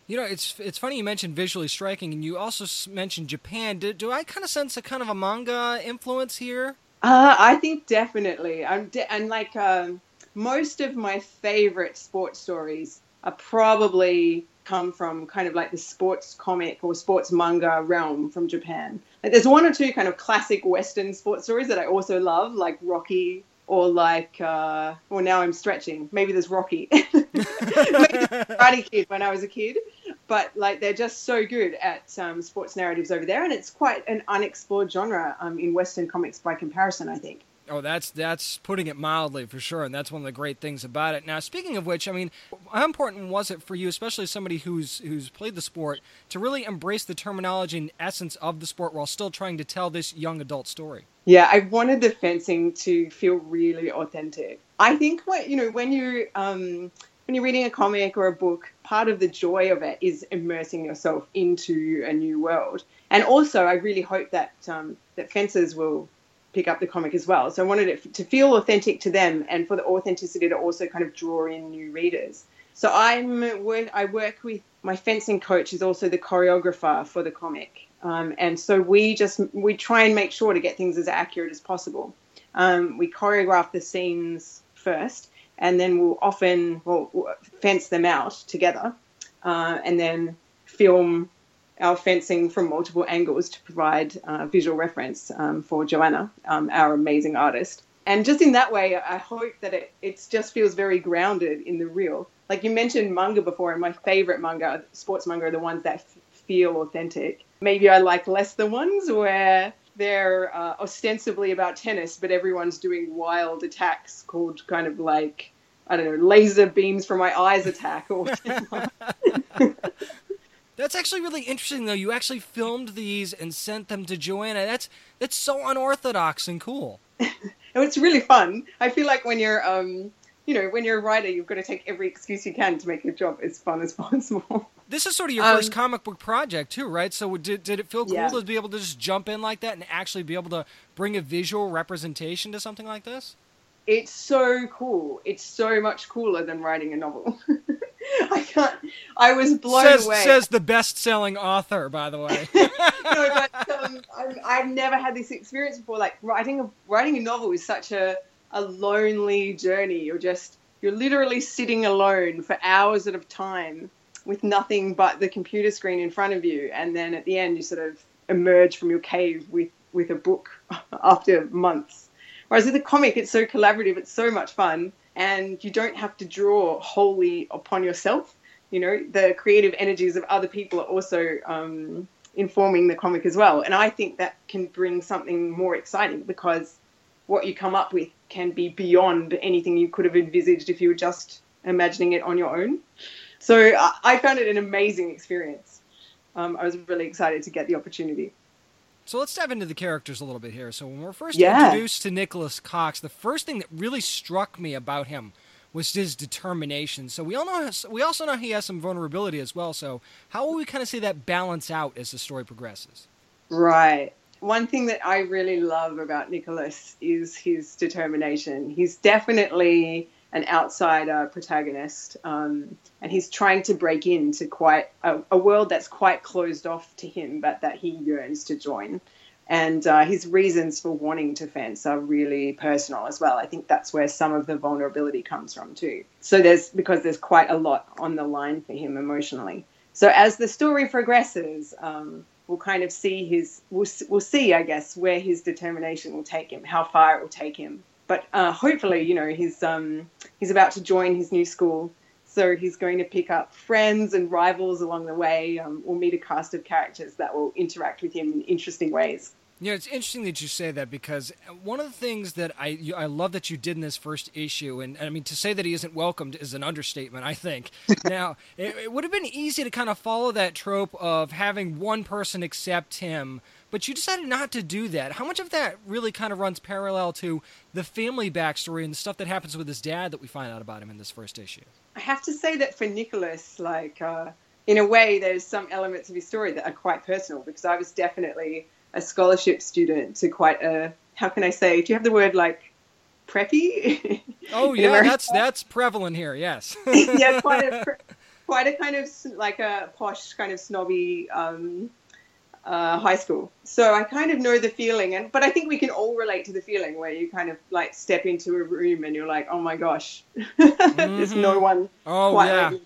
You know, it's it's funny you mentioned visually striking, and you also mentioned Japan. Do, do I kind of sense a kind of a manga influence here? Uh, I think definitely. I'm de- and like um, most of my favorite sports stories are probably come from kind of like the sports comic or sports manga realm from Japan. Like there's one or two kind of classic Western sports stories that I also love, like Rocky or like uh well now i'm stretching maybe there's rocky maybe karate kid when i was a kid but like they're just so good at um, sports narratives over there and it's quite an unexplored genre um, in western comics by comparison i think Oh, that's that's putting it mildly for sure, and that's one of the great things about it. Now, speaking of which, I mean, how important was it for you, especially somebody who's who's played the sport, to really embrace the terminology and essence of the sport while still trying to tell this young adult story? Yeah, I wanted the fencing to feel really authentic. I think what you know when you um, when you're reading a comic or a book, part of the joy of it is immersing yourself into a new world. And also, I really hope that um, that fencers will pick up the comic as well. So I wanted it to feel authentic to them, and for the authenticity to also kind of draw in new readers. So I'm I work with my fencing coach is also the choreographer for the comic, um, and so we just we try and make sure to get things as accurate as possible. Um, we choreograph the scenes first, and then we'll often we'll fence them out together, uh, and then film our fencing from multiple angles to provide uh, visual reference um, for Johanna, um, our amazing artist. And just in that way, I hope that it just feels very grounded in the real. Like you mentioned manga before, and my favorite manga, sports manga, are the ones that f- feel authentic. Maybe I like less the ones where they're uh, ostensibly about tennis, but everyone's doing wild attacks called kind of like I don't know, laser beams from my eyes attack or. That's actually really interesting, though. You actually filmed these and sent them to Johanna. That's that's so unorthodox and cool. it's really fun. I feel like when you're, um, you know, when you're a writer, you've got to take every excuse you can to make your job as fun as possible. This is sort of your um, first comic book project, too, right? So did did it feel cool yeah. to be able to just jump in like that and actually be able to bring a visual representation to something like this? It's so cool. It's so much cooler than writing a novel. I can't. I was blown says, away. Says the best-selling author, by the way. no, but um, I, have never had this experience before. Like writing a writing a novel is such a a lonely journey. You're just you're literally sitting alone for hours at a time with nothing but the computer screen in front of you, and then at the end you sort of emerge from your cave with with a book after months. Whereas with a comic, it's so collaborative. It's so much fun and you don't have to draw wholly upon yourself. You know, the creative energies of other people are also um, informing the comic as well. And I think that can bring something more exciting because what you come up with can be beyond anything you could have envisaged if you were just imagining it on your own. So I found it an amazing experience. Um, I was really excited to get the opportunity. So let's dive into the characters a little bit here. So when we're first yeah. introduced to Nicholas Cox, the first thing that really struck me about him was his determination. So we all know we also know he has some vulnerability as well. So how will we kind of see that balance out as the story progresses? Right. One thing that I really love about Nicholas is his determination. He's definitely an outsider protagonist, um, and he's trying to break into quite a, a, world that's quite closed off to him, but that he yearns to join. And uh, his reasons for wanting to fence are really personal as well. I think that's where some of the vulnerability comes from too. So there's because there's quite a lot on the line for him emotionally. So as the story progresses, um, we'll kind of see his we'll, we'll see, I guess, where his determination will take him, how far it will take him but uh, hopefully, you know, he's um, he's about to join his new school, so he's going to pick up friends and rivals along the way. Um, we'll meet a cast of characters that will interact with him in interesting ways. Yeah, it's interesting that you say that because one of the things that I you- I love that you did in this first issue, and, and I mean to say that he isn't welcomed is an understatement. I think. now, it, it would have been easy to kind of follow that trope of having one person accept him, but you decided not to do that. How much of that really kind of runs parallel to the family backstory and the stuff that happens with his dad that we find out about him in this first issue? I have to say that for Nicholas, like uh, in a way, there's some elements of his story that are quite personal because I was definitely a scholarship student to quite a how can I say? Do you have the word like preppy? Oh yeah, America? that's that's prevalent here. Yes. yeah, quite a quite a kind of like a posh kind of snobby um, uh, high school. So I kind of know the feeling, and but I think we can all relate to the feeling where you kind of like step into a room and you're like, oh my gosh, there's no one Oh quite yeah. like.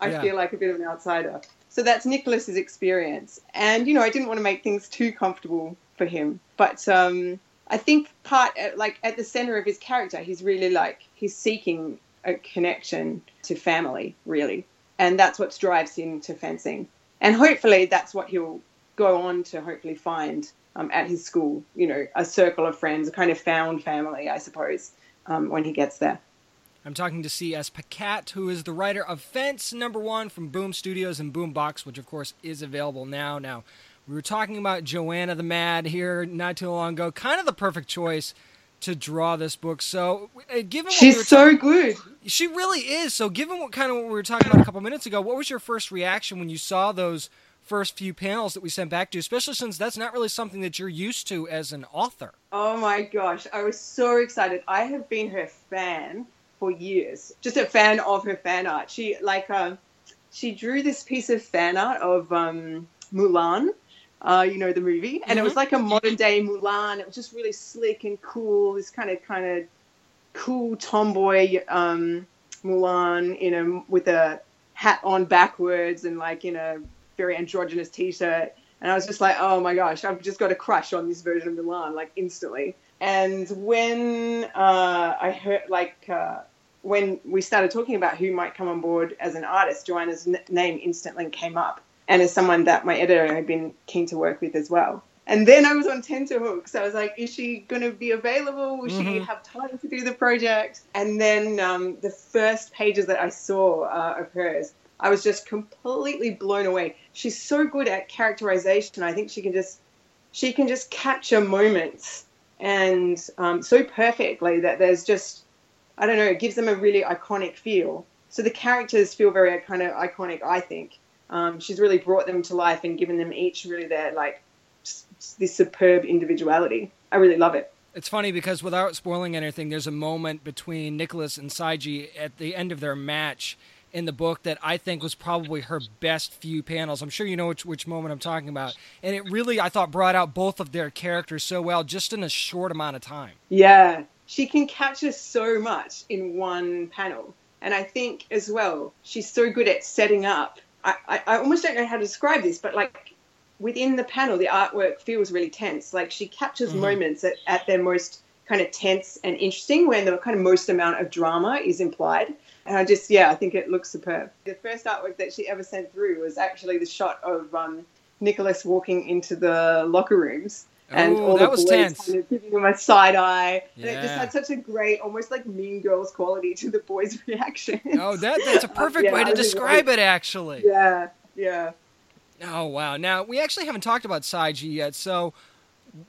I Yeah. feel like a bit of an outsider. So that's Nicholas's experience, and you know I didn't want to make things too comfortable for him, but um, I think part uh, like at the center of his character, he's really like he's seeking a connection to family, really, and that's what drives him to fencing, and hopefully that's what he'll go on to hopefully find um, at his school. You know, a circle of friends, a kind of found family, I suppose, um, when he gets there. I'm talking to C.S. Pacat, who is the writer of Fence Number One from Boom Studios and Boombox, which of course is available now. Now, we were talking about Johanna the Mad here not too long ago. Kind of the perfect choice to draw this book. So, uh, given what we She's so good. she really is. So, given what kind of what we were talking about a couple minutes ago, what was your first reaction when you saw those first few panels that we sent back to you? Especially since that's not really something that you're used to as an author. Oh my gosh, I was so excited. I have been her fan for years. Just a fan of her fan art. She like um she drew this piece of fan art of um Mulan, uh, you know the movie, and it was like a modern day Mulan. It was just really slick and cool. This kind of kind of cool tomboy um Mulan you know, with a hat on backwards and like in a very androgynous t-shirt and I was just like, oh my gosh, I've just got a crush on this version of Mulan, like instantly. And when uh, I heard, like, uh, when we started talking about who might come on board as an artist, Johanna's n- name instantly came up, and as someone that my editor had been keen to work with as well. And then I was on tenterhooks. I was like, is she going to be available? Will she have time to do the project? And then um, the first pages that I saw uh, of hers, I was just completely blown away. She's so good at characterization. I think she can just she can just capture moments and um, so perfectly that there's just I don't know. It gives them a really iconic feel. So the characters feel very kind of iconic. I think um, she's really brought them to life and given them each really their like this superb individuality. I really love it. It's funny because without spoiling anything, there's a moment between Nicholas and Seiji at the end of their match in the book that I think was probably her best few panels. I'm sure you know which which moment I'm talking about. And it really I thought brought out both of their characters so well just in a short amount of time. Yeah, she can capture so much in one panel. And I think as well, she's so good at setting up. I, I, I almost don't know how to describe this, but like within the panel, the artwork feels really tense. Like she captures mm-hmm. moments at, at their most kind of tense and interesting when the kind of most amount of drama is implied. And I just, yeah, I think it looks superb. The first artwork that she ever sent through was actually the shot of um, Nicholas walking into the locker rooms. And Ooh, all that the was boys tense. kind of giving him a side eye. And it just had such a great, almost like mean girls quality to the boys' reaction. Oh, that that's a perfect yeah, way to describe like- it actually. Yeah, yeah. Oh wow! Now we actually haven't talked about Seiji yet, so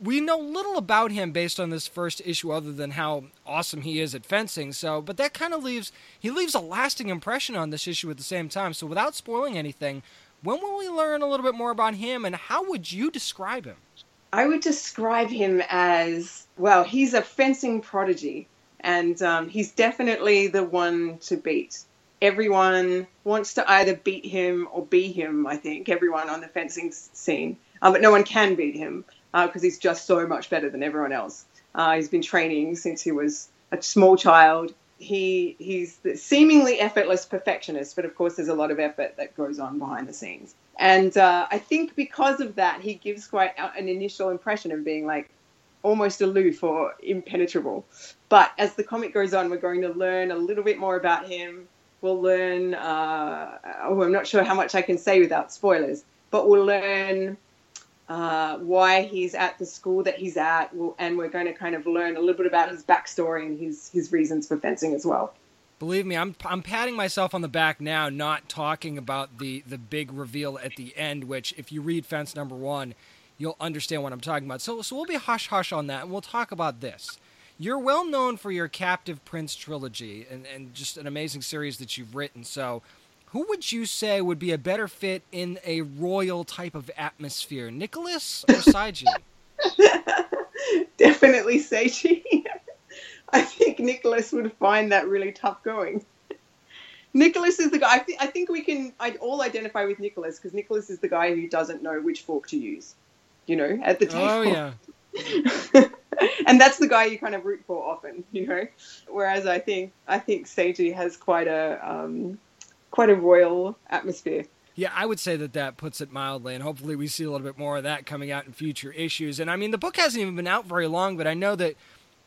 we know little about him based on this first issue, other than how awesome he is at fencing. So, but that kind of leaves he leaves a lasting impression on this issue at the same time. So, without spoiling anything, when will we learn a little bit more about him, and how would you describe him? I would describe him as well, he's a fencing prodigy, and um, he's definitely the one to beat. Everyone wants to either beat him or be him, I think, everyone on the fencing scene. Uh, but no one can beat him because he's just so much better than everyone else. Uh, he's been training since he was a small child. He he's the seemingly effortless perfectionist, but of course there's a lot of effort that goes on behind the scenes. And uh, I think because of that, he gives quite an initial impression of being like almost aloof or impenetrable. But as the comic goes on, we're going to learn a little bit more about him. We'll learn. Uh, oh, I'm not sure how much I can say without spoilers, but we'll learn uh, why he's at the school that he's at, and we're going to kind of learn a little bit about his backstory and his his reasons for fencing as well. Believe me, I'm I'm patting myself on the back now, not talking about the the big reveal at the end. Which, if you read Fence Number One, you'll understand what I'm talking about. So so we'll be hush hush on that, and we'll talk about this. You're well known for your Captive Prince trilogy and, and just an amazing series that you've written. So who would you say would be a better fit in a royal type of atmosphere, Nicholas or Seiji? Definitely Seiji. I think Nicholas would find that really tough going. Nicholas is the guy. I, th- I think we can I'd all identify with Nicholas because Nicholas is the guy who doesn't know which fork to use. You know, at the table. Oh yeah. and that's the guy you kind of root for often, you know. Whereas I think I think Seiji has quite a um, quite a royal atmosphere. Yeah, I would say that that puts it mildly, and hopefully we see a little bit more of that coming out in future issues. And I mean, the book hasn't even been out very long, but I know that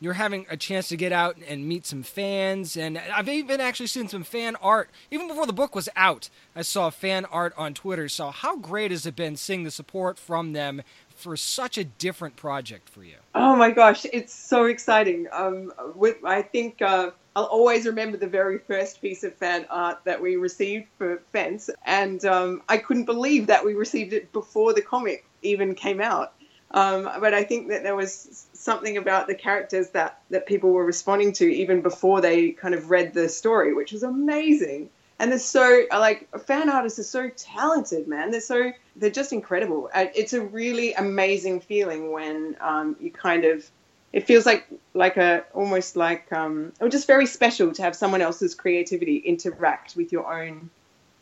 you're having a chance to get out and meet some fans. And I've even actually seen some fan art even before the book was out. I saw fan art on Twitter. So how great has it been seeing the support from them for such a different project for you? Oh my gosh, it's so exciting. Um, with I think uh, I'll always remember the very first piece of fan art that we received for Fence, and um, I couldn't believe that we received it before the comic even came out. Um, but I think that there was something about the characters that, that people were responding to even before they kind of read the story, which was amazing and they're so like fan artists are so talented, man. They're so they're just incredible. It's a really amazing feeling when um, you kind of it feels like like a almost like um, just very special to have someone else's creativity interact with your own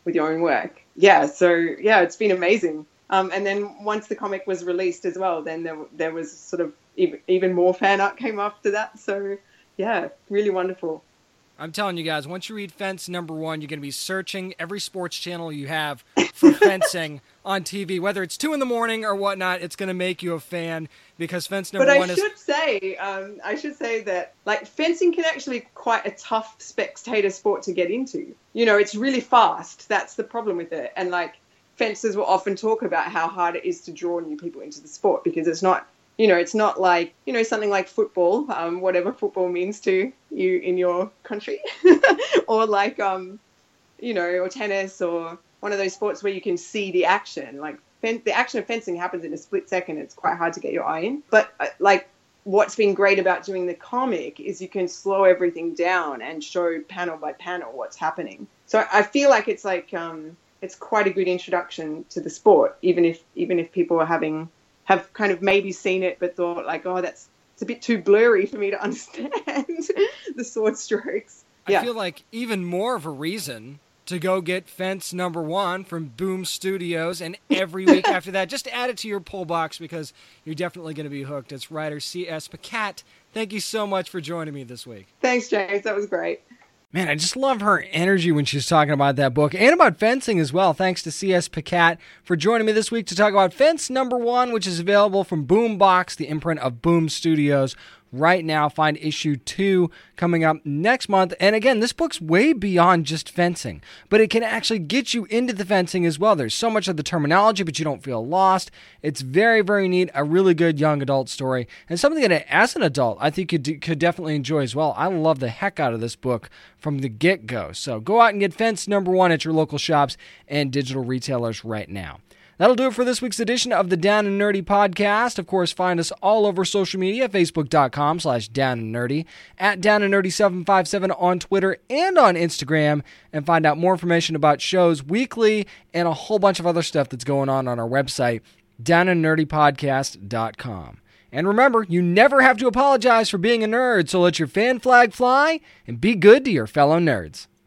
with your own work. Yeah, so yeah, it's been amazing. Um, and then once the comic was released as well, then there there was sort of even, even more fan art came after that. So yeah, really wonderful. I'm telling you guys, once you read Fence number one, you're going to be searching every sports channel you have for fencing on TV, whether it's two in the morning or whatnot. It's going to make you a fan because Fence number but one is. But I should say, um, I should say that like fencing can actually be quite a tough spectator sport to get into. You know, it's really fast. That's the problem with it, and like fencers will often talk about how hard it is to draw new people into the sport because it's not you know, it's not like, you know, something like football, um, whatever football means to you in your country, or like, um, you know, or tennis or one of those sports where you can see the action. Like fen- the action of fencing happens in a split second. It's quite hard to get your eye in. But uh, like what's been great about doing the comic is you can slow everything down and show panel by panel what's happening. So I feel like it's like um, it's quite a good introduction to the sport, even if even if people are having have kind of maybe seen it but thought like, oh, that's it's a bit too blurry for me to understand the sword strokes. Yeah. I feel like even more of a reason to go get Fence number one from Boom Studios, and every week after that, just add it to your pull box because you're definitely going to be hooked. It's writer C.S. Pacat. Thank you so much for joining me this week. Thanks, James. That was great. Man, I just love her energy when she's talking about that book and about fencing as well. Thanks to C.S. Pacat for joining me this week to talk about Fence Number One, which is available from Boombox, the imprint of Boom Studios right now. Find issue two coming up next month. And again, this book's way beyond just fencing, but it can actually get you into the fencing as well. There's so much of the terminology, but you don't feel lost. It's very, very neat. A really good young adult story, and something that, as an adult, I think you could definitely enjoy as well. I love the heck out of this book from the get go. So go out and get Fence number one at your local shops and digital retailers right now. That'll do it for this week's edition of the Down and Nerdy podcast. Of course, find us all over social media, facebook.com slash down and nerdy, at down and nerdy 757 on Twitter and on Instagram, and find out more information about shows weekly and a whole bunch of other stuff that's going on on our website, downandnerdypodcast.com. And remember, you never have to apologize for being a nerd, so let your fan flag fly and be good to your fellow nerds.